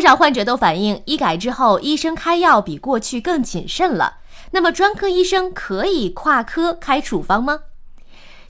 不少患者都反映，医改之后，医生开药比过去更谨慎了。那么，专科医生可以跨科开处方吗？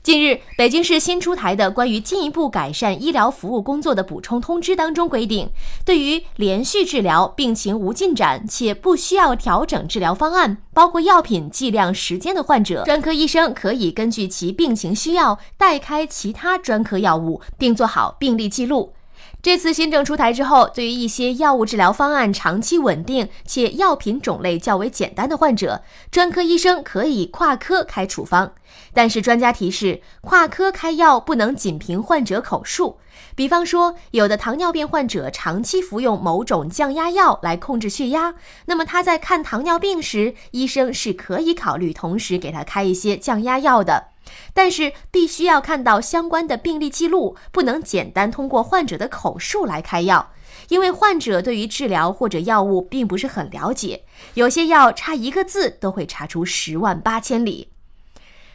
近日，北京市新出台的关于进一步改善医疗服务工作的补充通知当中规定，对于连续治疗、病情无进展且不需要调整治疗方案，包括药品剂量、时间的患者，专科医生可以根据其病情需要代开其他专科药物，并做好病历记录。这次新政出台之后，对于一些药物治疗方案长期稳定且药品种类较为简单的患者，专科医生可以跨科开处方。但是专家提示，跨科开药不能仅凭患者口述。比方说，有的糖尿病患者长期服用某种降压药来控制血压，那么他在看糖尿病时，医生是可以考虑同时给他开一些降压药的。但是必须要看到相关的病例记录，不能简单通过患者的口述来开药，因为患者对于治疗或者药物并不是很了解，有些药差一个字都会查出十万八千里。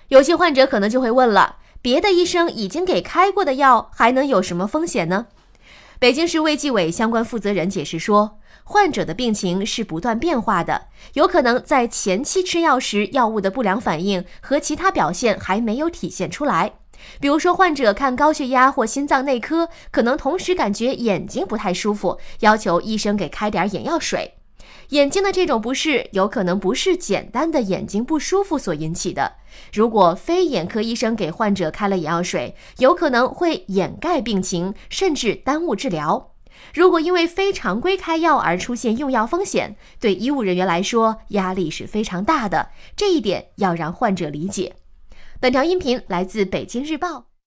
有些患者可能就会问了：别的医生已经给开过的药，还能有什么风险呢？北京市卫计委相关负责人解释说。患者的病情是不断变化的，有可能在前期吃药时，药物的不良反应和其他表现还没有体现出来。比如说，患者看高血压或心脏内科，可能同时感觉眼睛不太舒服，要求医生给开点眼药水。眼睛的这种不适，有可能不是简单的眼睛不舒服所引起的。如果非眼科医生给患者开了眼药水，有可能会掩盖病情，甚至耽误治疗。如果因为非常规开药而出现用药风险，对医务人员来说压力是非常大的，这一点要让患者理解。本条音频来自北京日报。